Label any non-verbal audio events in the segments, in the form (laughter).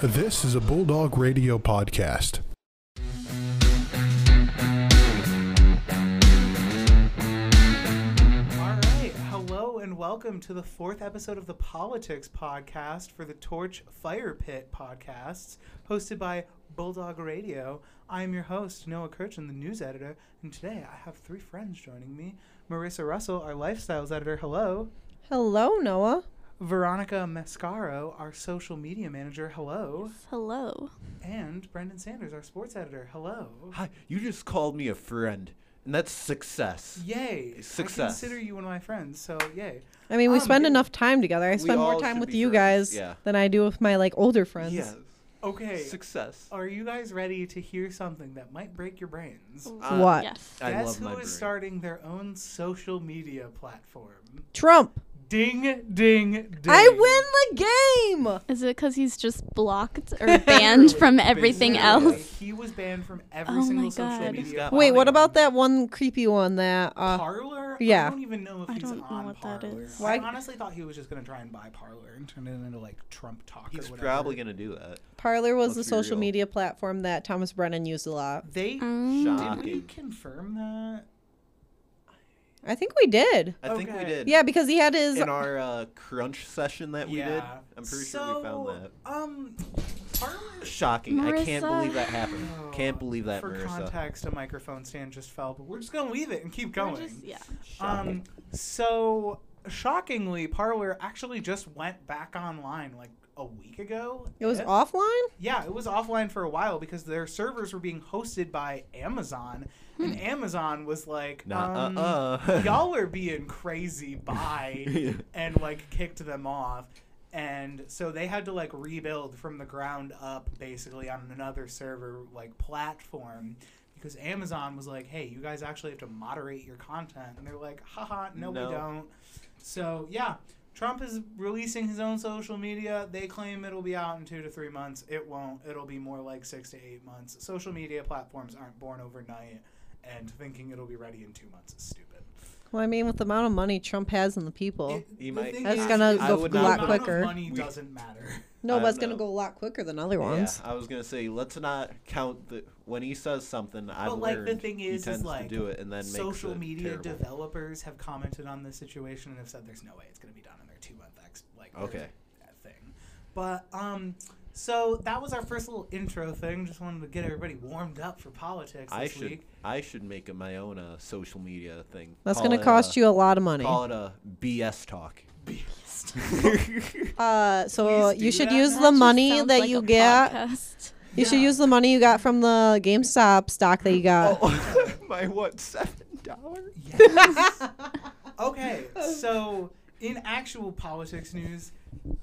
This is a Bulldog Radio podcast. All right. Hello and welcome to the fourth episode of the Politics Podcast for the Torch Fire Pit podcasts, hosted by Bulldog Radio. I am your host, Noah Kirchin, the news editor, and today I have three friends joining me Marissa Russell, our lifestyles editor. Hello. Hello, Noah. Veronica Mascaro, our social media manager. Hello. Hello. And Brendan Sanders, our sports editor. Hello. Hi, you just called me a friend, and that's success. Yay. Success. I Success. consider you one of my friends, so yay. I mean, we Um, spend it- enough time together. I spend more time with you friends. guys Yeah. than I do with my like older friends. Yes. Okay. Success. Are you guys ready to hear something that might break your brains? Uh, What? Yes. I Guess love who my is brain. starting their own social media platform? Trump. Ding, ding, ding. I win the game. Is it because he's just blocked or (laughs) banned from everything Literally, else? He was banned from every Oh single my social God. media. He's got- Wait, what platform. about that one creepy one that uh Parler? yeah. I don't even know if I he's don't know on what that Parler. is. I honestly thought he was just gonna try and buy Parler and turn it into like Trump talk. He's or whatever. probably gonna do that. Parler was the Let's be social real. media platform that Thomas Brennan used a lot. They Mm. did we confirm that? I think we did. I think we Okay. did. Yeah, because he had his In our uh, crunch session that we did, yeah. I'm pretty so, sure we found that. Um, Parler. Shocking! I can't Marissa. believe that happened. Can't believe that, For Marissa. context, a microphone stand just fell, but we're just gonna leave it and keep We're going. just- yeah. Um, so shockingly, Parler actually just went back online like a week ago. it was If- offline? Yeah, it was offline for a while because their servers were being hosted by Amazon, and Amazon was like, Nah, um, uh-uh. (laughs) y'all are being crazy, bye, (laughs) and like kicked them off. And so they had to like rebuild from the ground up basically on another server like platform because Amazon was like, hey, you guys actually have to moderate your content. And they're like, haha, no, No. we don't. So yeah, Trump is releasing his own social media. They claim it'll be out in two to three months. It won't. It'll be more like six to eight months. Social media platforms aren't born overnight, and thinking it'll be ready in two months is stupid. Well, I mean, with the amount of money Trump has and the people. It- He the might- That's gonna is go the a amount lot of quicker. Money We- doesn't matter. (laughs) no, but it's don't gonna go a lot quicker than other Yeah, ones. I was gonna say let's not count the when he says something. I've But like the learned thing he is, tends is like to do it and then social it media terrible. developers have commented on this situation and have said there's no way it's going to be done in their two month ex like Okay. thing. But um, so that was our first little intro thing. Just wanted to get everybody warmed up for politics I this should week. I should make it my own uh, social media thing. That's gonna cost uh, you a lot of money. Call it a BS talk. (laughs) Uh, so Please you should that. use That the money that like you get. podcast. You should use the money you got from the GameStop stock that you got. (laughs) Oh, (laughs) my what seven dollars? Yes. okay, so in actual politics news,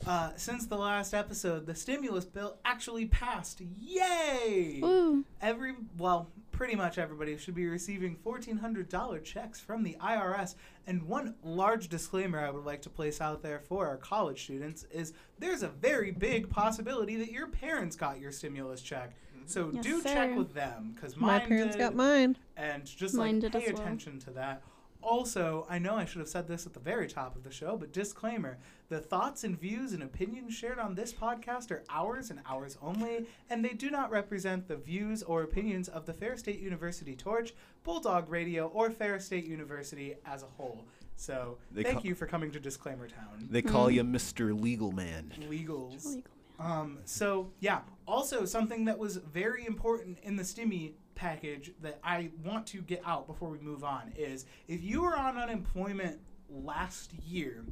uh, since the last episode, the stimulus bill actually passed. Yay! Woo. every well pretty much everybody should be receiving $1400 checks from the irs and one large disclaimer i would like to place out there for our college students is there's a very big possibility that your parents got your stimulus check so Yes, do sir. check with them because My parents got mine. and just Mine like pay as well. attention to that. Also, I know I should have said this at the very top of the show, but disclaimer: the thoughts and views and opinions shared on this podcast are ours and ours only, and they do not represent the views or opinions of the Ferris State University Torch, Bulldog Radio, or Ferris State University as a whole. So, They thank ca- you for coming to Disclaimer Town. They call you Mr. Legal Man. Legals. Legal Um, so yeah, also something that was very important in the STIMI package that I want to get out before we move on is if you were on unemployment last year,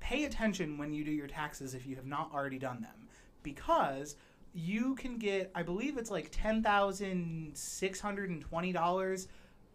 pay attention when you do your taxes if you have not already done them because you can get I believe it's like ten thousand six hundred and twenty dollars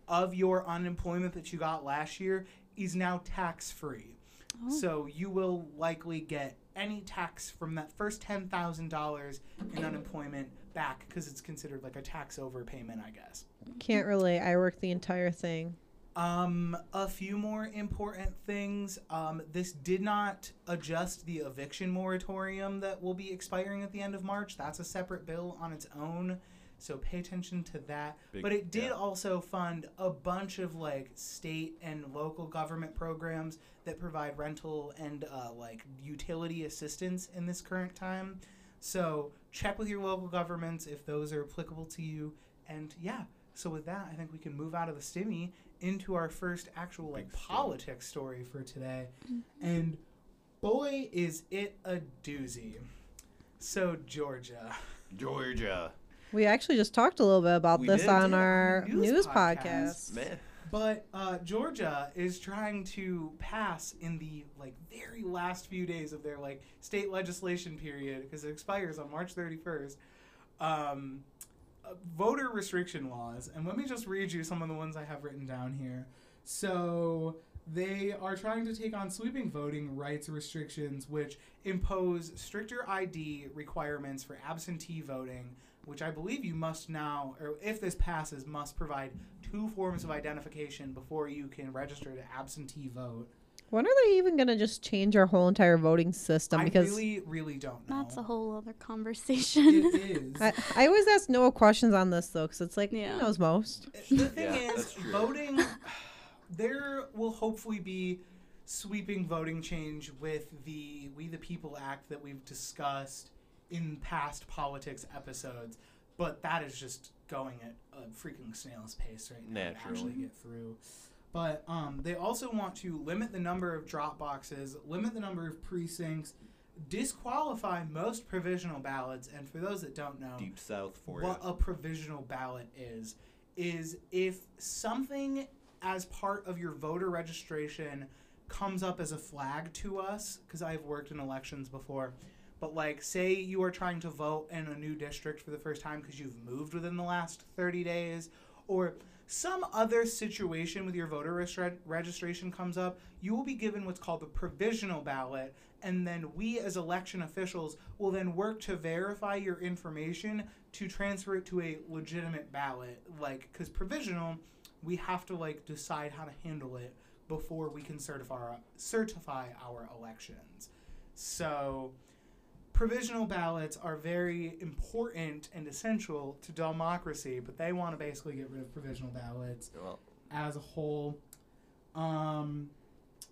of your unemployment that you got last year is now tax free. Oh. So you will likely get any tax from that first ten thousand dollars in unemployment back because it's considered like a tax overpayment, I guess. Can't relate. I worked the entire thing. Um, a few more important things. Um, this did not adjust the eviction moratorium that will be expiring at the end of March. That's a separate bill on its own. So pay attention to that. Big- but it did yeah. also fund a bunch of like state and local government programs that provide rental and uh, like utility assistance in this current time. So check with your local governments if those are applicable to you. And yeah, so with that, I think we can move out of the stimmy into our first actual like Big politics story for today. Mm-hmm. And boy, is it a doozy. So Georgia. Georgia. We actually just talked a little bit about We this did. on Did our news news, podcast. podcast. Man. But uh, Georgia is trying to pass in the like very last few days of their like state legislation period because it expires on March 31st. Um, uh, voter restriction laws, and let me just read you some of the ones I have written down here. So they are trying to take on sweeping voting rights restrictions, which impose stricter ID requirements for absentee voting, which I believe you must now, or if this passes, must provide two forms of identification before you can register to absentee vote. When are they even gonna just change our whole entire voting system? I Because really, really don't know. That's a whole other conversation. It is. (laughs) I, I always ask Noah questions on this though, because it's like Yeah. he knows most. Uh, the (laughs) thing Yeah, is, voting. There will hopefully be sweeping voting change with the We the People Act that we've discussed in past politics episodes, but that is just going at a freaking snail's pace right now to actually get through. But um, they also want to limit the number of drop boxes, limit the number of precincts, disqualify most provisional ballots, and for those that don't know, Deep South for what you. a provisional ballot is is if something as part of your voter registration comes up as a flag to us because i've worked in elections before but like say you are trying to vote in a new district for the first time because you've moved within the last 30 days or some other situation with your voter registration comes up you will be given what's called the provisional ballot and then we as election officials will then work to verify your information to transfer it to a legitimate ballot. Like because provisional we have to like decide how to handle it before we can certify certify our elections. So provisional ballots are very important and essential to democracy but they want to basically get rid of provisional ballots Well, as a whole. Um,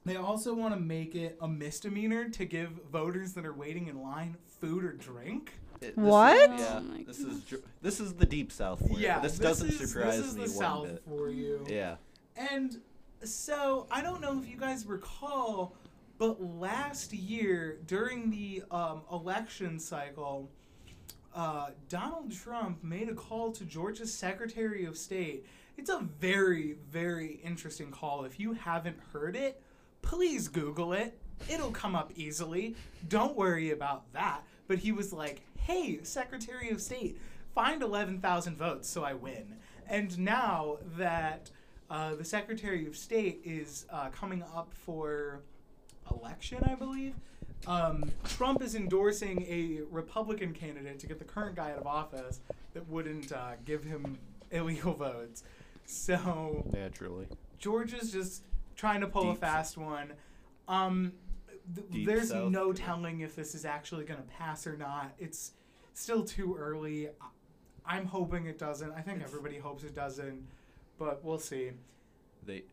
they also want to make it a misdemeanor to give voters that are waiting in line food or drink. it- this What? Is, yeah, Oh my this is this is the Deep South for you. yeah, This, doesn't is, surprise this is me the one South bit. for you. Yeah. And so I don't know if you guys recall, but last year during the um, election cycle, uh, Donald Trump made a call to Georgia's Secretary of State. It's a very, very interesting call. If you haven't heard it, please Google it. It'll come up easily. Don't worry about that. But he was like, hey, Secretary of State, find 11,000 votes so I win. And now that uh, the Secretary of State is uh, coming up for election, I believe, um, Trump is endorsing a Republican candidate to get the current guy out of office that wouldn't uh, give him (laughs) illegal votes. So Naturally. Georgia's just trying to pull a Deep fast one. Um, th- there's South, no telling if this is actually going to pass or not. It's still too early. I'm hoping it doesn't. I think everybody hopes it doesn't, but we'll see. They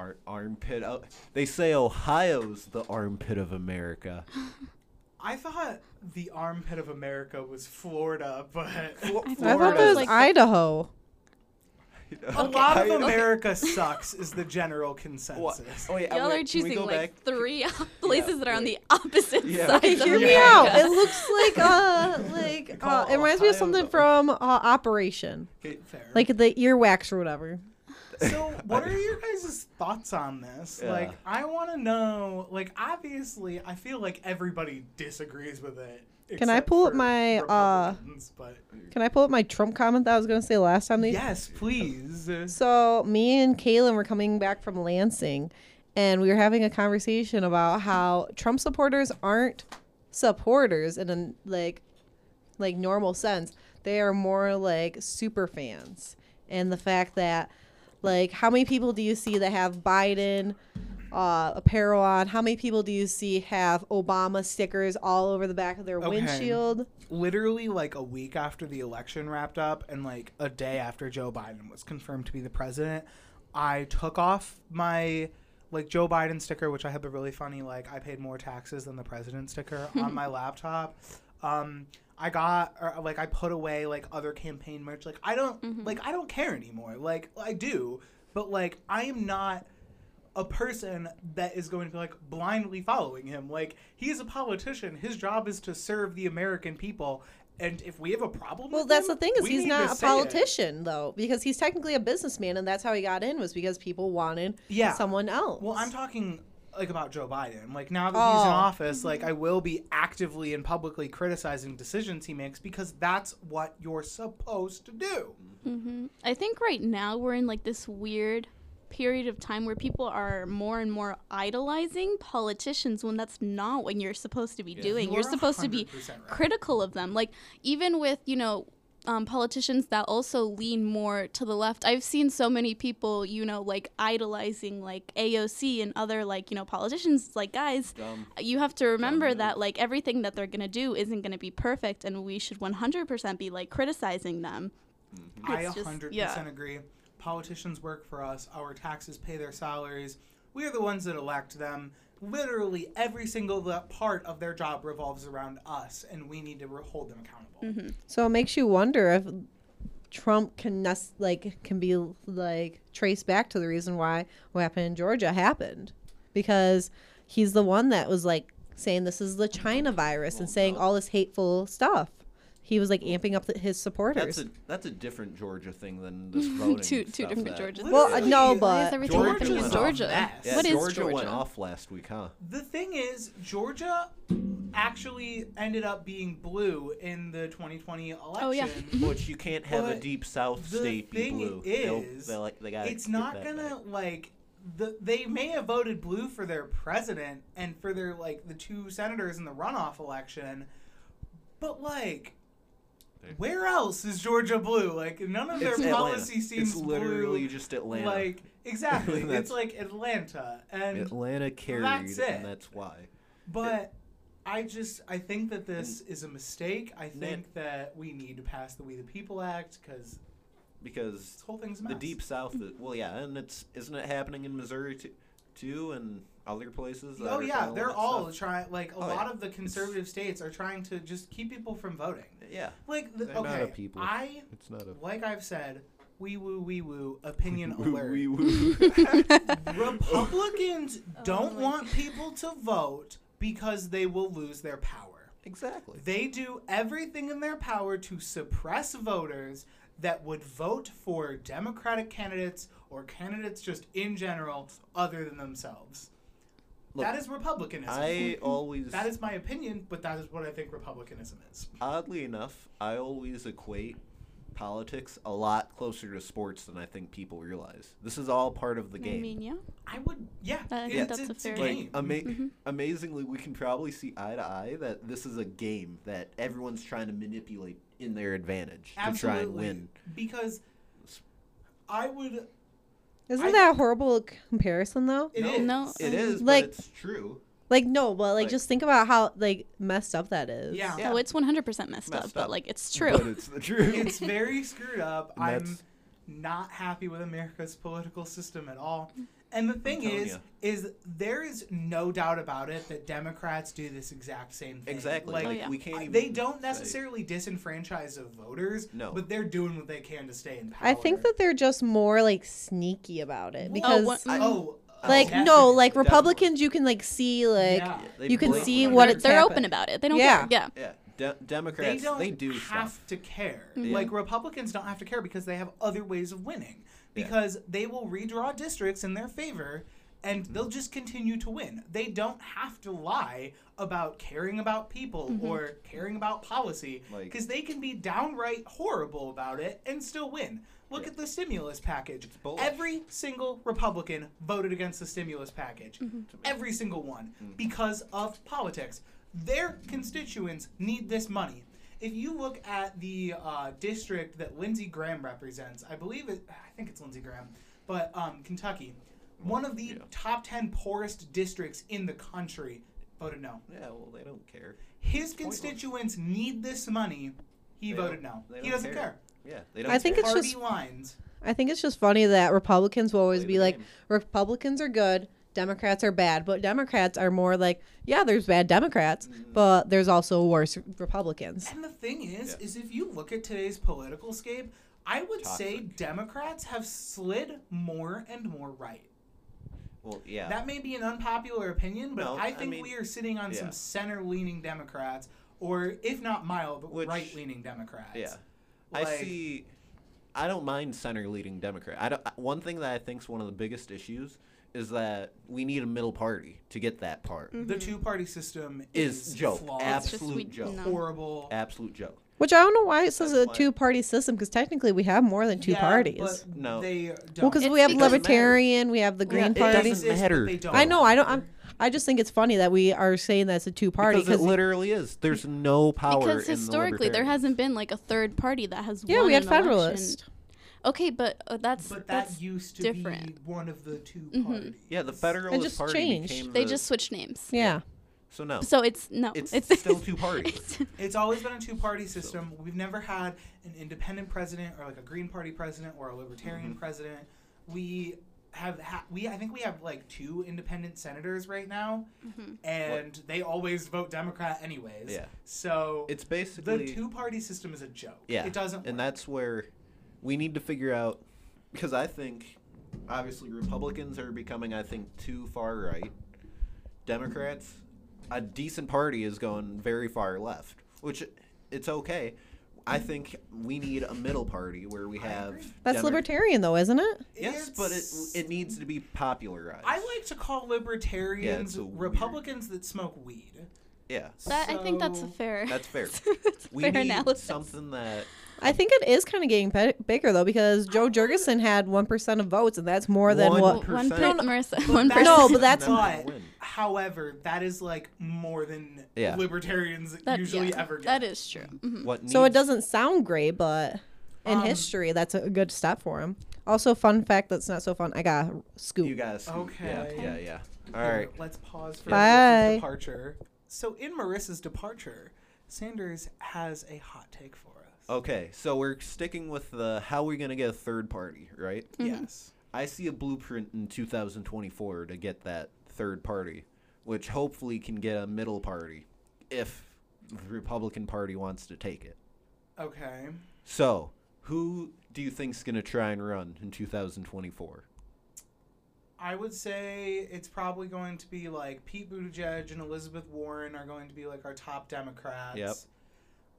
ar- armpit out. They say Ohio's the armpit of America. (laughs) I thought the armpit of America was Florida, but (laughs) I I thought Florida's that was like the- Idaho. (laughs) a lot of America sucks is the general consensus. What? Oh, wait, uh, Y'all wait, are can we choosing go like back? three places that are on the opposite Yeah. sides Okay, of hear me America. out. It looks like uh like uh, it reminds me of something from uh, Operation, Okay, Fair. like the earwax or whatever. So, (laughs) what are your guys' thoughts on this? Yeah. Like, I want to know. Like, obviously, I feel like everybody disagrees with it. Can I pull up my, uh, but Can I pull up my Trump comment that I was gonna say last time? They- yes, please. So me and Kaylin were coming back from Lansing, and we were having a conversation about how Trump supporters aren't supporters in a like like normal sense. They are more like super fans, and the fact that like how many people do you see that have Biden uh, apparel on? How many people do you see have Obama stickers all over the back of their Okay. windshield? Literally, like a week after the election wrapped up, and like a day after Joe Biden was confirmed to be the president, I took off my like Joe Biden sticker, which I had the really funny like I paid more taxes than the president sticker on (laughs) my laptop. Um, I got or, like I put away like other campaign merch. Like I don't like I don't care anymore. Like I do, but like I am not a person that is going to be like blindly following him. Like he is a politician. His job is to serve the American people. And if we have a problem, Well, that's him, the thing is he's not a say it. politician though, because he's technically a businessman, and that's how he got in was because people wanted Yeah. someone else. Well, I'm talking like about Joe Biden. Like now that he's in Oh. office, like I will be actively and publicly criticizing decisions he makes because that's what you're supposed to do. hmm I think right now we're in like this weird period of time where people are more and more idolizing politicians when that's not what you're supposed to be doing. You You're supposed to be right. critical of them. Like even with, you know, um, politicians that also lean more to the left. I've seen so many people, you know, like idolizing like AOC and other like, you know, politicians. Like, guys, Dumb. you have to remember move. that like everything that they're going to do isn't going to be perfect and we should 100% be like criticizing them. I It's just- 100% yeah. agree. Politicians work for us. Our taxes pay their salaries. We are the ones that elect them. Literally every single part of their job revolves around us, and we need to hold them accountable. Mm-hmm. So it makes you wonder if Trump can nes- like can be like traced back to the reason why what happened in Georgia happened, because he's the one that was like saying this is the China virus and oh, saying all this hateful stuff. He was like amping up the, his supporters. That's a that's a different Georgia thing than (laughs) this voting. two two stuff different that- Georgias. well, uh, no, Literally, Why but is everything Georgia happening in Georgia? Yeah, what is Georgia, Georgia? went off last week, huh? The thing is, Georgia actually ended up being blue in the 2020 election. Oh, yeah. (laughs) Which you can't have a deep South state be thing blue. They'll- is, they'll, like, they gotta it's not gonna back. like the they may have voted blue for their president and for their like the two senators in the runoff election, but like. Where else is Georgia blue? Like none of their It's Atlanta. policy seems It's literally blue. just Atlanta. Like exactly, (laughs) it's like Atlanta, and Atlanta carried, that's it. and that's why. But I just I think that this mm. is a mistake. I Nan- think that we need to pass the We the People Act because Because this whole thing's a the deep South, is, well, yeah, and it's isn't it happening in Missouri too, too and other places? Oh yeah, trying to they're all trying. Like a Oh, lot yeah. of the conservative states are trying to just keep people from voting. Yeah, Like the, They're not okay, a people. I It's not a. like I've said, wee woo wee woo opinion (laughs) alert. Wee woo. (laughs) Republicans (laughs) oh don't my want people to vote because they will lose their power. exactly. They do everything in their power to suppress voters that would vote for Democratic candidates or candidates just in general other than themselves. Look, that is republicanism. I always, that is my opinion, but that is what I think republicanism is. oddly enough, I always equate politics a lot closer to sports than I think people realize. This is all part of the game. I game. mean, yeah. I would, yeah. I think it's, that's a it's fair- like game. ama- mm-hmm. amazingly we can probably see eye to eye that this is a game that everyone's trying to manipulate in their advantage to try and win Because I would. Isn't I- that a horrible comparison though? It no, is. No, it is Like- but it's true Like no, but like Like- just think about how like messed up that is. Yeah. Yeah. Oh, it's 100% messed, Messed up, but like it's true. but it's the (laughs) truth It's very screwed up. I'm not happy with America's political system at all. And the thing is, ya. is there is no doubt about it that Democrats do this exact same thing. exactly Like, Oh, yeah. we can't even they don't say- necessarily disenfranchise the voters, No. but they're doing what they can to stay in power. I think that they're just more like sneaky about it Well, because what- I- oh, oh, like no, definitely, like definitely. Republicans you can like see like Yeah. You can blatantly see do. what they're it's they're happened. open about it. They don't Yeah. care. Yeah. yeah De- They democrats don't they, do have stuff to care. Yeah. Like Republicans don't have to care because they have other ways of winning. Yeah. Because they will redraw districts in their favor and Mm-hmm. they'll just continue to win. They don't have to lie about caring about people or caring about policy Like- because they can be downright horrible about it and still win. Look Yeah. at the stimulus package. Every single Republican voted against the stimulus package. Every single one Mm-hmm. because of politics. Their constituents need this money. If you look at the uh, district that Lindsey Graham represents, I believe it. I think it's Lindsey Graham, but um, Kentucky, one of the yeah. top ten poorest districts in the country, voted no. yeah well they don't care His pointless. constituents need this money. He They voted no. He doesn't care. care. yeah they don't I think care. it's Party just- lines. I think it's just funny that Republicans will always Play be like game. Republicans are good, Democrats are bad, but Democrats are more like, yeah, there's bad Democrats, Mm-hmm. but there's also worse Republicans. And the thing is, Yeah. is if you look at today's political scape, I would say Democrats have slid more and more right. Well, yeah. That may be an unpopular opinion, but No, I I think mean, we are sitting on yeah. some center-leaning Democrats, or if not mild, Which- right-leaning Democrats. Yeah, Like- I see. I don't mind center leading Democrat. I don't. One thing that I think is one of the biggest issues is that we need a middle party to get that part. The mm-hmm. two-party system Is is, joke. flawed, It's just Absolute we- joke. no. horrible. Absolute joke. Which I don't know why it says That's a two-party system because technically we have more than two Yeah, parties. but No. they well, don't. well, because It's we have because- Libertarian, we have the Green it Party. doesn't matter. I know. I don't. I'm, I just think it's funny that we are saying that it's a two-party Because it literally is. There's no power. because in the historically there hasn't been like a third party that has yeah, won we had an election. Federalist. Okay, but uh, that's But that that's used to different. be one of the 2 Mhm. parties. Yeah, the Federalist just Party changed. became they the- just switched names. Yeah. So no, So it's no, it's, it's, still two (laughs) parties. it's- (laughs) It's always been a two-party system. We've never had an independent president or like a Green Party president or a Libertarian Mm-hmm. president. We have ha- we I think we have like two independent senators right now, Mhm. and they always vote Democrat anyways. Yeah. So It's basically the two-party system is a joke. Yeah, It doesn't. and work. that's where we need to figure out because I think obviously Republicans are becoming I think too far right. Democrats, a decent party is going very far left, which it's okay. I think we need a middle party where we have. That's Demo- Libertarian, though, isn't it? Yes, but it It's- it needs to be popularized. I like to call libertarians a weird- Republicans that smoke weed. Yeah, that I think that's a fair. That's fair. (laughs) that's we fair need analysis. something that I think it is kind of getting be- bigger though because Jo Jorgensen had one percent of votes, and that's more than One what. One per, percent. Marissa, one No, but that's- But, however, that is like more than Yeah. libertarians That- usually yeah, ever get. That is true. Mhm. What So it doesn't sound great, but in Um, history, that's a good step for him. Also, fun fact that's not so fun. I got a scoop. You guys. Okay. Yeah, yeah, yeah. All Here, right. Let's pause for Bye. Departure. So in Marissa's departure, Sanders has a hot take for us. Okay, so we're sticking with the how we're gonna get a third party, right? Mhm. Yes. I see a blueprint in 2024 to get that third party, which hopefully can get a middle party, if the Republican Party wants to take it. Okay. So, who do you think's gonna try and run in 2024? I would say it's probably going to be like Pete Buttigieg and Elizabeth Warren are going to be like our top Democrats. Yep.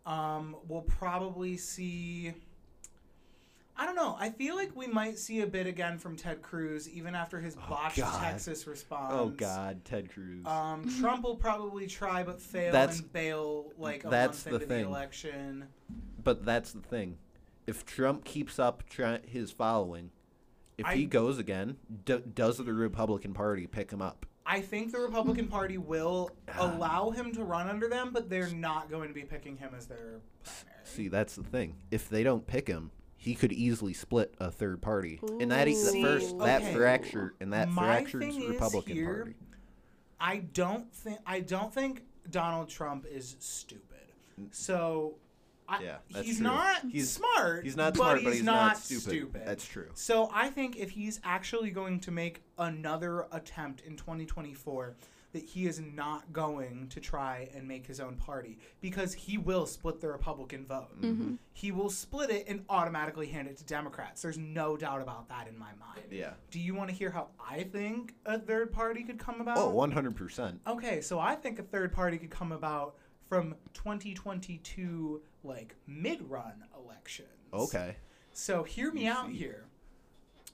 Um, we'll probably see. I don't know. I feel like we might see a bit again from Ted Cruz, even after his Oh, botched God. Texas response. Oh God, Ted Cruz. Um, Trump will probably try but fail That's- and bail like a that's month the into the thing. election. but that's the thing. If Trump keeps up try- his following, if I- he goes again, d- does the Republican Party pick him up? I think the Republican Party will (sighs) allow him to run under them, but they're not going to be picking him as their primary. See, that's the thing. If they don't pick him, he could easily split a third party, and that is the See, first that okay. fracture and that My fractures thing the is Republican here- Party. I don't think I don't think Donald Trump is stupid. So I, Yeah, that's he's true. not He's- smart. He's not but smart, he's but he's not, not, stupid. That's true. So I think if he's actually going to make another attempt in 2024, that he is not going to try and make his own party because he will split the Republican vote. Mm-hmm. He will split it and automatically hand it to Democrats. There's no doubt about that in my mind. Yeah. Do you want to hear how I think a third party could come about? Oh, 100%. Okay, so I think a third party could come about from 2022 like mid-run elections. Okay. So hear me out here.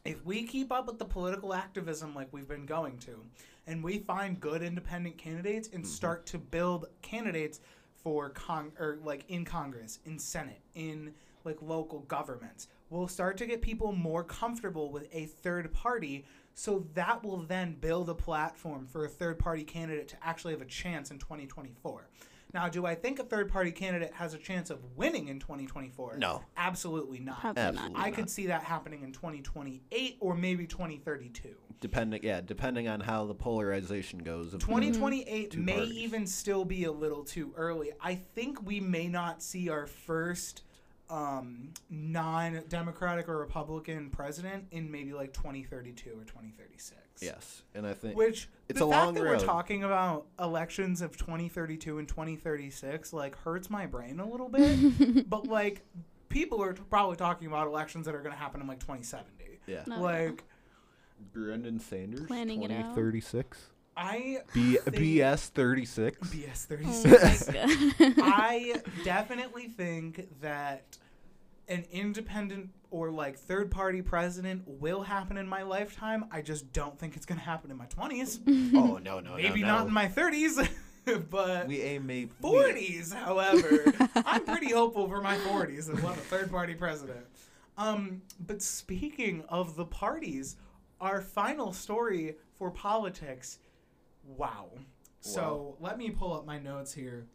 If we keep up with the political activism like we've been going to, and we find good independent candidates and mm-hmm. start to build candidates for con or like in Congress, in Senate, in like local governments, we'll start to get people more comfortable with a third party. So that will then build a platform for a third party candidate to actually have a chance in 2024. Now, do I think a third party candidate has a chance of winning in 2024? No. Absolutely not. Probably Absolutely. not. I could see that happening in 2028 or maybe 2032. Depending, yeah, depending on how the polarization goes. of 2028 Two may parties. even still be a little too early. I think we may not see our first um, non-democratic or republican president in maybe like 2032 or 2036 Yes, and I think Which It's the a fact long that road. we're talking about elections of 2032 and 2036 like hurts my brain a little bit. (laughs) but like people are t- probably talking about elections that are going to happen in like 2070. yeah, No. Like Brendan Sanders, Planning it out. 2036. I B- think- BS 36. BS Oh 36. my god. (laughs) I (laughs) definitely think that an independent or like third party president will happen in my lifetime. I just don't think it's going to happen in my 20s. (laughs) oh no no Maybe no, not in my 30s, (laughs) but We aim a 40s, however, (laughs) I'm pretty hopeful for my 40s and love a third party president. Um, but speaking of the parties, our final story for politics. Wow. So let me pull up my notes here.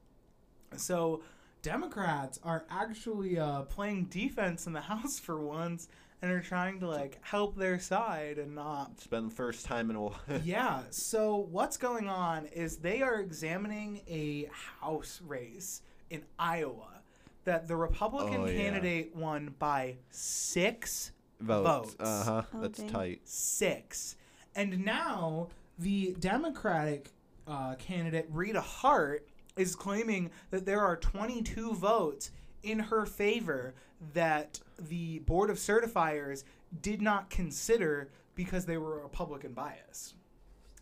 So Democrats are actually uh, playing defense in the (laughs) House for once and are trying to like help their side and not It's been the first time in a while. (laughs) yeah. So what's going on is they are examining a House race in Iowa that the Republican Oh, yeah. candidate won by six Votes. Votes. Uh huh. Oh, That's dang. tight. six. And now the Democratic uh, candidate, Rita Hart, is claiming that there are 22 votes in her favor that the Board of Certifiers did not consider because they were Republican bias.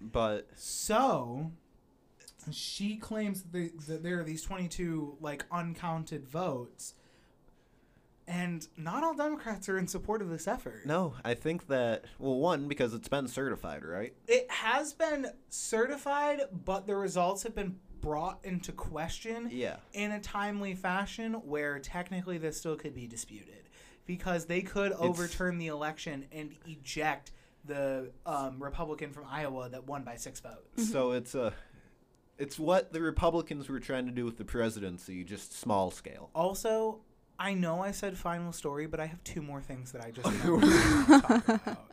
But So she claims that, they, that there are these 22 like uncounted votes. And not all Democrats are in support of this effort. no, I think that well, one because it's been certified, right? It has been certified, but the results have been brought into question Yeah. in a timely fashion where technically this still could be disputed because they could overturn the election and eject the um, Republican from Iowa that won by six votes. So it's a, it's what the Republicans were trying to do with the presidency, just small scale. Also, I know I said final story, but I have two more things that I just (laughs) want to talk about.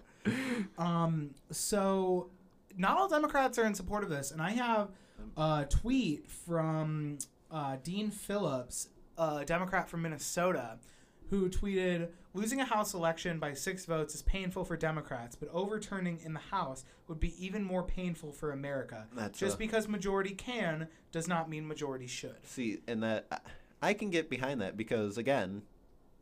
Um, so not all Democrats are in support of this, and I have a tweet from uh, Dean Phillips, a Democrat from Minnesota, who tweeted, "Losing a House election by six votes is painful for Democrats, but overturning in the House would be even more painful for America. That's Just a- because majority can does not mean majority should." See, and that I- I can get behind that because again,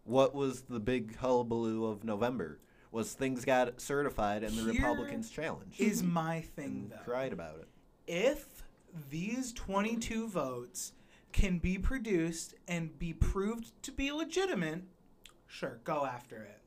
what was the big hullabaloo of November? Was things got certified and the Here Republicans challenged Is my thing and though. cried about it. if these 22 votes can be produced and be proved to be legitimate, sure, go after it.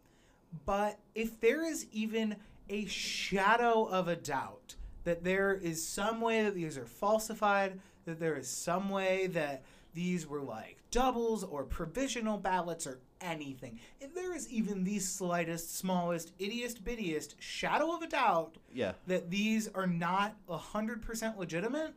But if there is even a shadow of a doubt that there is some way that these are falsified, that there is some way that these were like doubles or provisional ballots or anything, if there is even the slightest, smallest, ittiest, bittiest shadow of a doubt Yeah. that these are not 100% legitimate,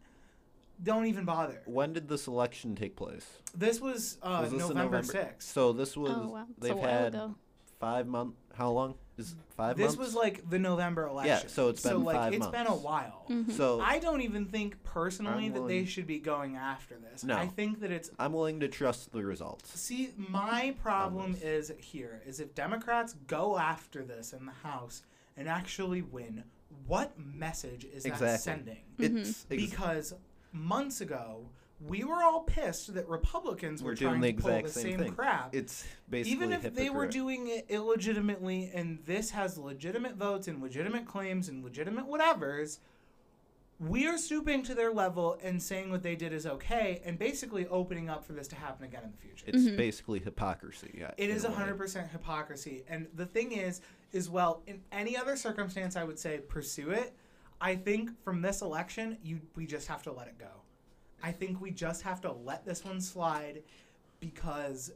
don't even bother. When did the selection take place? This was, uh, Was this in November, November? 6th. So this was oh wow. They've had ago. five month. How long is five this months? was like the November election. Yeah, so it's been like five it's been a months. while. Mhm. so I don't even think personally I'm that they should be going after this. No. I think that it's I'm willing to trust the results. See, my problem this. is here is if Democrats go after this in the House and actually win, what message is that Exactly. sending? It's ex- because months ago we were all pissed that Republicans were we're trying doing the to pull exact the same, same, thing. crap. It's basically Even if they were doing it illegitimately and this has legitimate votes and legitimate claims and legitimate whatevers, we are stooping to their level and saying what they did is okay and basically opening up for this to happen again in the future. It's mm-hmm. basically hypocrisy. Yeah, It in is a 100% hypocrisy. And the thing is, is well, in any other circumstance, I would say pursue it. I think from this election, you we just have to let it go. I think we just have to let this one slide because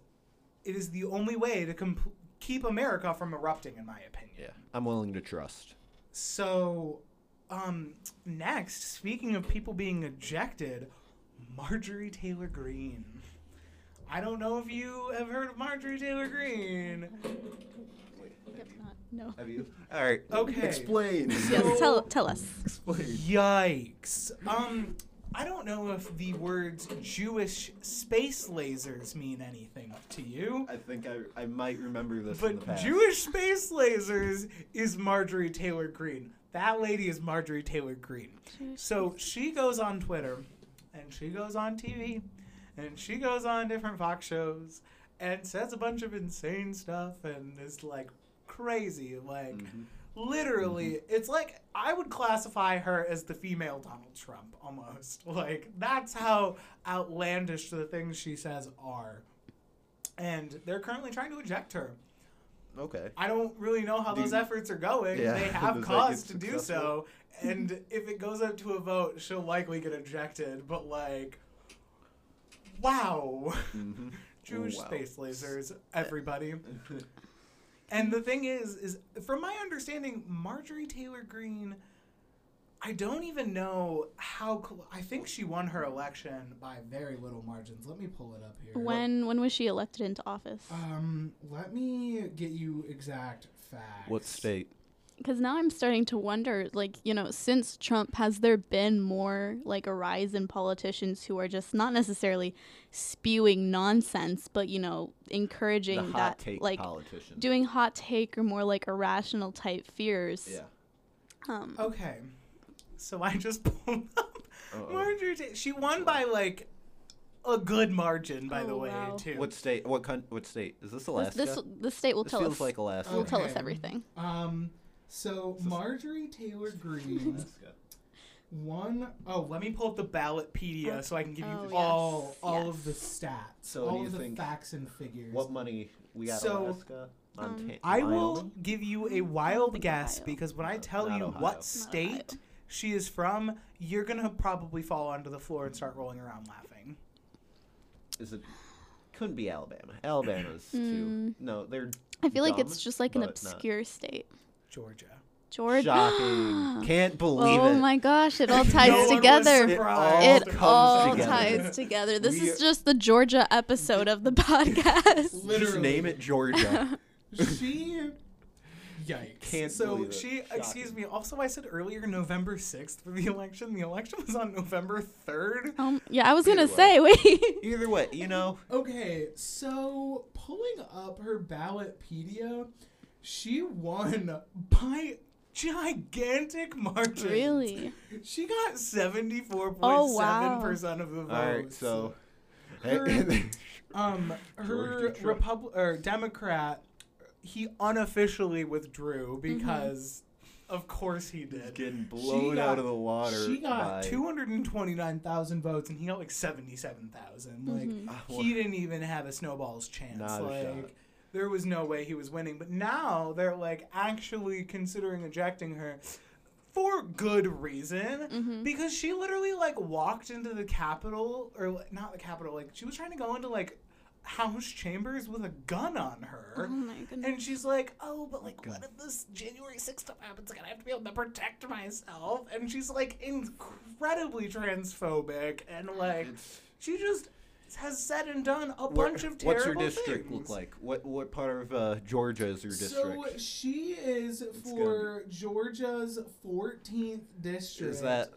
it is the only way to comp- keep America from erupting, in my opinion. Yeah, I'm willing to trust. So, um, next, speaking of people being ejected, Marjorie Taylor Greene. I don't know if you have heard of Marjorie Taylor Greene. Yep, not, no. Have you? (laughs) All right. Okay. Explain. Yes, tell tell us. Explain. Yikes. Um, I don't know if the words Jewish space lasers mean anything to you. I think I, I might remember this in the But past. Jewish space lasers is Marjorie Taylor Greene. That lady is Marjorie Taylor Greene. So she goes on Twitter and she goes on TV and she goes on different Fox shows and says a bunch of insane stuff and is like crazy. Like, Mhm. literally, it's like I would classify her as the female Donald Trump almost. (laughs) Like, that's how outlandish the things she says are. And they're currently trying to eject her. Okay. I don't really know how Do those you- efforts are going. Yeah, They (laughs) have cause to do so. And if it goes up to a vote, she'll likely get ejected. But, like, wow. Mm-hmm. (laughs) Jewish Wow. space lasers, everybody. And the thing is, is from my understanding, Marjorie Taylor Greene, I don't even know how. Cl- I think she won her election by very little margins. Let me pull it up here. When when was she elected into office? Um, let me get you exact facts. what state? Because now I'm starting to wonder, like, you know, since Trump, has there been more, like, a rise in politicians who are just not necessarily spewing nonsense, but, you know, The encouraging hot that, take like, politician. doing hot take or more, like, irrational type fears? yeah. Um, Okay, so I just (laughs) pulled up Uh-oh. Marjorie. Ta- she won by like a good margin, by the Oh, way, wow. too. What state? What coun- What state? Is this this, Alaska? this the state will This tell feels us. like Alaska. will tell us everything. Um, so Marjorie Taylor Greene won. Oh, let me pull up the ballotpedia so I can give you Oh, yes, all all yes. of the stats, So what all do you of the think- facts and figures. What money we got? So, Alaska. Um, I will give you a wild guess Ohio. because when I tell you Ohio. what state she is from, you're gonna probably fall onto the floor and start rolling around laughing. Is it? Couldn't be Alabama. Alabama's too. Mm. No, they're I feel like it's just like an but not. obscure state. Georgia. Georgia. shocking. (gasps) Can't believe oh it. my gosh, it all (laughs) ties No together. surprised. It It all together. ties together. This We- is just the Georgia episode of the (laughs) podcast. Just Literally. name it Georgia. (laughs) she yikes Can't so believe it. she excuse me also i said earlier november 6th for the election the election was on november 3rd Um, yeah, I was gonna say, wait. Either way, you know, okay so pulling up her ballotpedia she won by gigantic margins really? she got 74.7% Oh, wow. of the votes all right. So, Her- (laughs) Um, her Georgia or Democrat, he unofficially withdrew because, of course, he He's did. getting blown got- out of the water. She got by- two hundred and twenty nine thousand votes, and he got like seventy seven thousand. Like Mhm. Ah, well, he didn't even have a snowball's chance. Not a like shot. There was no way he was winning. But now they're like actually considering ejecting her. For good reason, Mhm. because she literally like walked into the Capitol, or like, not the Capitol, like she was trying to go into like House chambers with a gun on her. Oh my goodness. And she's like, oh, but like, what if this January 6th stuff happens again? I have to be able to protect myself. And she's like incredibly transphobic. And like, It's- she just has said and done a where- bunch of terrible things. What's your district things. look like? What what part of uh, Georgia is your district? So she is gonna for Georgia's 14th district. is that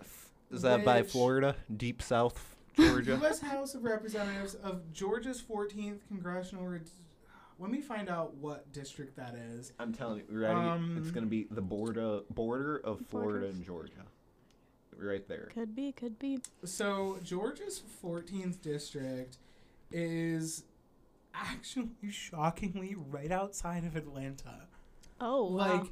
is that by Florida, deep South Georgia? (laughs) U.S. House of Representatives of Georgia's 14th congressional. Re- Let me find out what district that is. I'm telling you, ready? Um, it's gonna be the border border of Florida and Georgia, right there. could be, could be. So Georgia's 14th district is actually (laughs) shockingly right outside of Atlanta. Oh wow. Like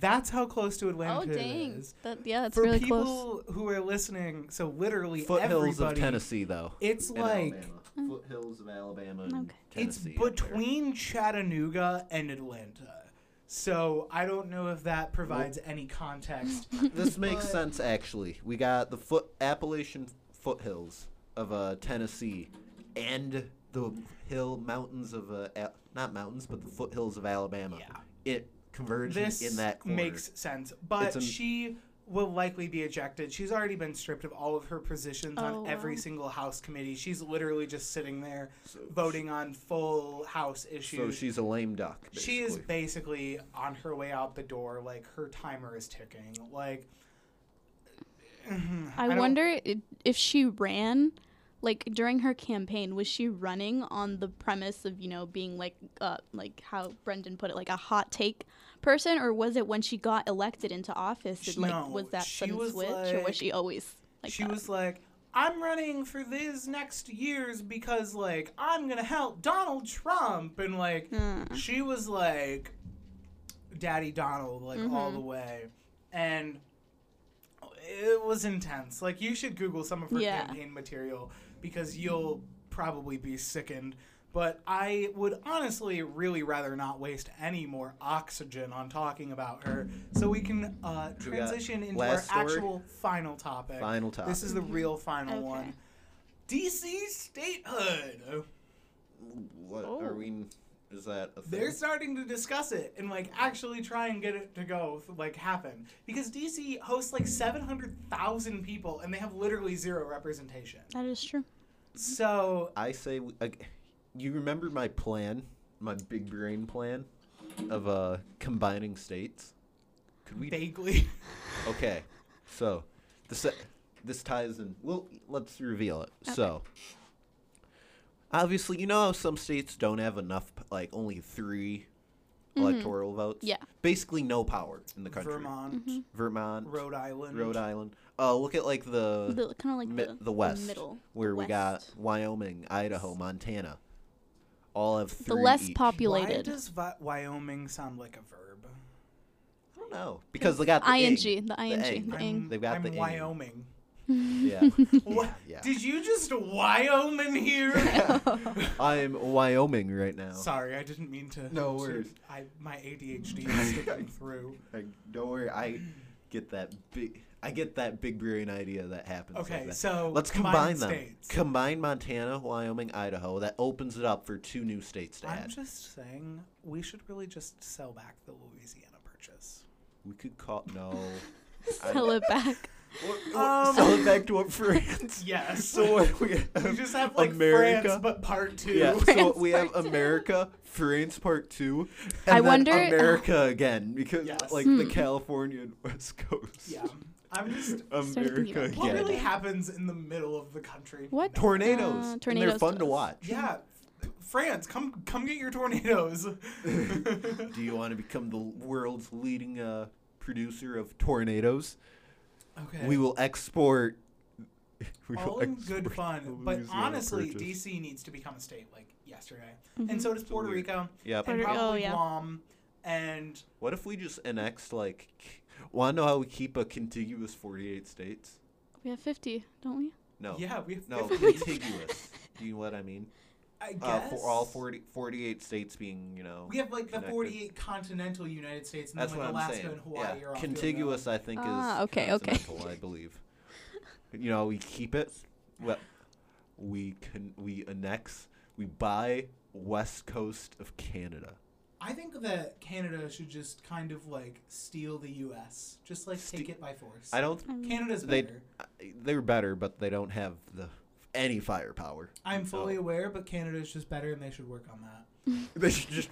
that's how close to oh Atlanta dang. it is. That yeah, that's For really people who are listening, so literally Foothills everybody, of Tennessee, though. It's and like Alabama. foothills of Alabama. And Okay. it's Tennessee there. between Chattanooga and Atlanta. So I don't know if that provides any context. (laughs) This makes But- sense actually. We got the foot Appalachian foothills of uh, Tennessee and the hill mountains of uh, Al- not mountains but the foothills of Alabama. Yeah. It converges this in that corner. makes sense. But It's an- she will likely be ejected. She's already been stripped of all of her positions Oh, on every wow. single House committee. She's literally just sitting there So- voting on full House issues. So she's a lame duck. she is basically. basically on her way out the door. Like her timer is ticking. Like I, don't- wonder if she ran, like during her campaign, was she running on the premise of you know being like, uh, like how Brendan put it, like a hot take person, or was it when she got elected into office? Did, like, No, was that she sudden was switch, or was she always like she that? was like, I'm running for these next years because like I'm gonna help Donald Trump and like Hmm. she was like Daddy Donald like all Mhm. the way. And it was intense. Like you should Google some of her Yeah. campaign material because you'll probably be sickened. But I would honestly really rather not waste any more oxygen on talking about her, so we can uh, We transition into our story? actual final topic. Final topic. This is the real final Okay. one. DC statehood. What Oh. are we? Is that a thing? They're starting to discuss it and like actually try and get it to go like happen because DC hosts like 700,000 people and they have literally zero representation. that is true. So I say, we- ag- you remember my plan, my big brain plan of uh combining states? Could we? vaguely (laughs) Okay, so this this ties in. Well, let's reveal it. So obviously, you know how some states don't have enough, like only 3 electoral votes. Yeah. Basically, no power in the country. Vermont, Vermont, Rhode Island, Rhode Island. Uh, look at like the The kind of like mi- the, the west, middle, where the we got. Wyoming, Idaho, Montana. All have three the less each. Why populated. does Vi- Wyoming sound like a verb? I don't know because they got the ing, ing. the ing, ing. the I'm, ing. They've got I'm the ing. Wyoming. Yeah. (laughs) What? yeah. Did you just Wyoming here? (laughs) I'm Wyoming right now. Sorry, I didn't mean to. No worries. I my ADHD is (laughs) sticking through. I, don't worry, I (clears throat) get that big. I get that big brewing idea that happens. like Okay, that. so let's combine combine them. states. Combine Montana, Wyoming, Idaho. That opens it up for two new states to I'm add. just saying we should really just sell back the Louisiana Purchase. We could call no. (laughs) I- Sell it back. What- what- Um, sell it back to what France. (laughs) Yes. So what we we have just have like America. France, but part two. Yeah, so we have Part Two. America, France Part Two, I and then wonder- America again because Yes. like the Hmm. California and West Coast. Yeah. I'm just. (laughs) America What again. really happens in the middle of the country? What? Tornadoes. Uh, and they're fun to watch. Yeah. France, come come get your tornadoes. (laughs) Do you want to become the world's leading uh, producer of tornadoes? okay. We will export. (laughs) we will all in good fun, but honestly, Purchase. DC needs to become a state like yesterday, Mm-hmm. and so does Puerto. Rico, Yep. and Puerto- oh, probably yeah. Guam, and What if we just annexed like? Want to know how we keep a contiguous forty-eight states? We have 50, don't we? No. yeah, we have No, 50. contiguous. Do you know what I mean? (laughs) I guess Uh, for all 40, 48 states being, you know. We have like the connected. 48 continental United States, and That's then what like I'm Alaska saying. and Hawaii yeah. are off doing Contiguous, I think, is Ah, okay, okay. I believe. (laughs) You know, we keep it. Well, we can we annex. We buy west coast of Canada. I think that Canada should just kind of like steal the U.S. Just like Ste- take it by force. I don't. Canada's They- better. They're better, but they don't have the any firepower. I'm fully so- aware, but Canada's just better, and they should work on that. (laughs) They should just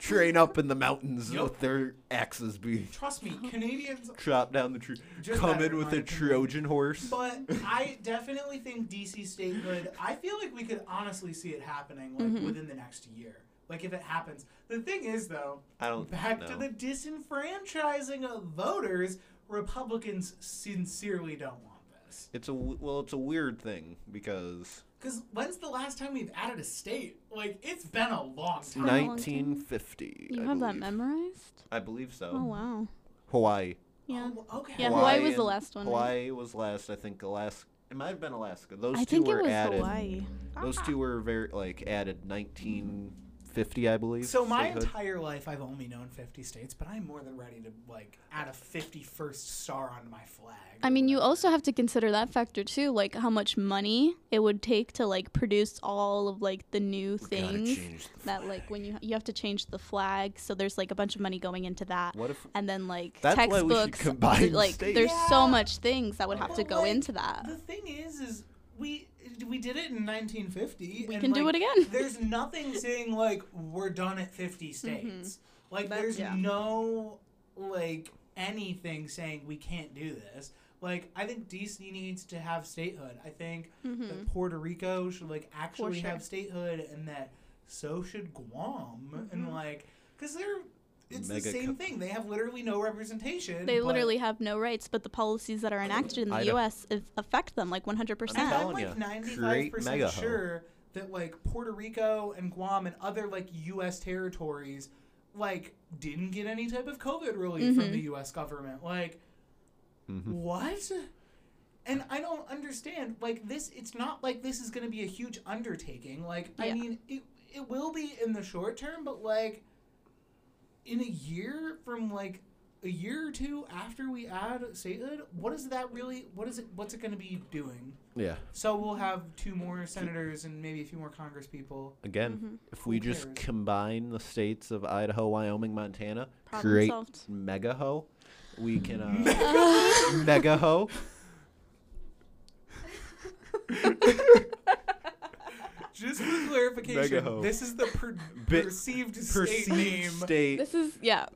train up in the mountains Yep. with their axes Be Trust me, Canadians. (laughs) chop down the tree. Just Come in in with a opinion. Trojan horse. But (laughs) I definitely think DC statehood. I feel like we could honestly see it happening like Mhm. within the next year. Like if it happens. The thing is though, I don't back know. to the disenfranchising of voters, Republicans sincerely don't want this. It's a w- well, it's a weird thing because Because when's the last time we've added a state? Like it's been a long time. been a long time. 1950. You I have that memorized? I believe so. Oh, wow. Hawaii. Yeah. Oh, okay. Yeah, Hawaii was the last one, right? Hawaii was last. I think Alaska. It might have been Alaska. Those I two think were it was added. Hawaii. Those ah. two were very like added 1950, I believe. So my statehood. entire life, I've only known 50 states, but I'm more than ready to like add a 51st star onto my flag. I mean, you also have to consider that factor too, like how much money it would take to like produce all of like the new We things the that like when you you have to change the flag, so there's like a bunch of money going into that. What if And then like That's why we textbooks, combine like states. there's so much things that would have to go like, into that. The thing is, is we we did it in 1950. We and, can do it again. (laughs) There's nothing saying like we're done at 50 states. Like That- there's yeah. no like anything saying we can't do this. Like I think DC needs to have statehood. I think Mhm. that Puerto Rico should like actually sure. have statehood, and that so should Guam, and Mhm. like because they're it's Mega the same co- thing. They have literally no representation. They literally have no rights, but the policies that are enacted in the U.S. if- affect them like 100%. I'm I'm like 95 percent mega ho. sure that like Puerto Rico and Guam and other like U.S. territories like didn't get any type of COVID relief from Mhm. the U.S. government. Like Mhm. what? And I don't understand. Like this, it's not like this is going to be a huge undertaking. Like I mean, it it will be in the short term, but like in a year from like a year or two after we add statehood, what is that really? What is it? What's it going to be doing? Yeah. So we'll have two more senators and maybe a few more Congress people. Again, Mhm. if we just combine the states of Idaho, Wyoming, Montana, Problem create solved. mega ho, we can uh, (laughs) mega ho. (laughs) (laughs) Just for clarification, Megaho. this is the per- Bi- perceived state Perceived name. state This is yeah.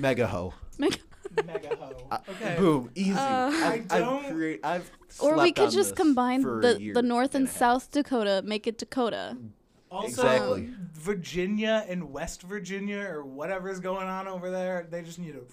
mega ho. Make- Mega ho. (laughs) Uh, Okay. Boom, easy. Uh, I've, I I've, don't- create, I've or we slept could on just this combine for a the year the North and a half. South Dakota, make it Dakota. Also, Exactly. Virginia and West Virginia or whatever's going on over there, they just need to.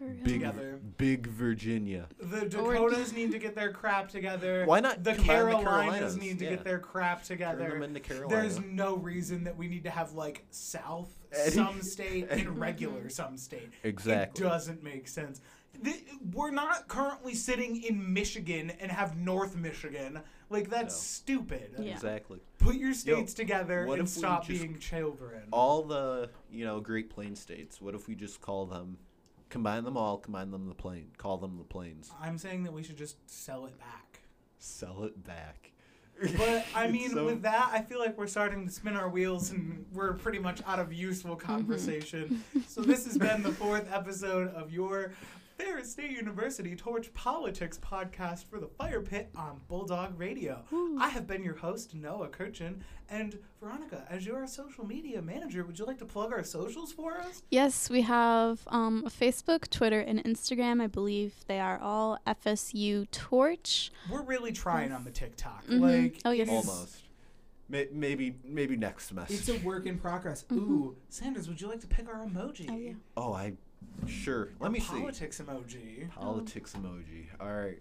Big, together. big Virginia. The Dakotas (laughs) need to get their crap together. Why not The combine the Carolinas, Carolinas? need to Yeah. get their crap together. Turn together. them into Carolina. There's no reason that we need to have like South Any- some state and (laughs) regular some state. Exactly. It doesn't make sense. Th- We're not currently sitting in Michigan and have North Michigan. Like that's No. stupid. Yeah. Exactly. Put your states together what and if we stop being children. All the you know Great Plains states. What if we just call them, combine them all, combine them the plain, call them the plains, I'm saying that we should just sell it back. sell it back. But (laughs) I mean, so- with that, I feel like we're starting to spin our wheels and we're pretty much out of useful Mm-hmm. conversation. so this has been the fourth episode of your Ferris State University Torch Politics podcast for the Fire Pit on Bulldog Radio. I have been your host, Noah Kirchen, and Veronica, as your social media manager, would you like to plug our socials for us? Yes, we have um, Facebook, Twitter, and Instagram. I believe they are all FSU Torch. We're really trying on the TikTok. Mhm. Like, Oh, yes. Almost. Maybe maybe next semester. It's a work in progress. Mhm. Ooh, Sanders, would you like to pick our emoji? Oh yeah. oh, I sure. Let me see. Politics emoji. Politics emoji. All right.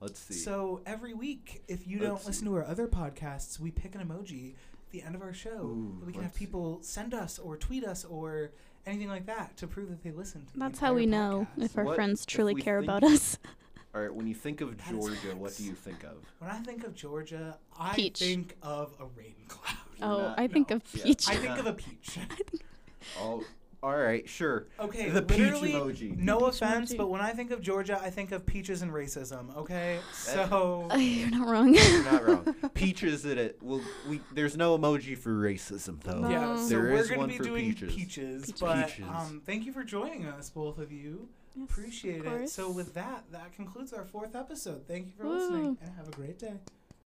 Let's see. So every week, if you don't Let's listen to our other podcasts, we pick an emoji at the end of our show Ooh, that we can have let's see. people send us or tweet us or anything like that to prove that they listened. To the That's how we entire know if our What friends truly care about us. (laughs) All right. When you think of That is Georgia, what do you think of? When I think of Georgia, I Peach. think of a rain cloud. oh, not- I think no. of Yeah. peach. I think (laughs) of a peach. (laughs) Oh, all right. Sure. Okay, The peach emoji. no Peach offense, emoji. but when I think of Georgia, I think of peaches and racism. Okay, (sighs) so (laughs) You're not wrong. You're not wrong. (laughs) Peaches in it. Well, we there's no emoji for racism though. No. yeah, so There we're gonna one be for doing peaches. peaches, Peaches. but um, thank you for joining us, both of you. Yes, Appreciate of it. So with that, that concludes our fourth episode. Thank you for Woo. listening, and have a great day.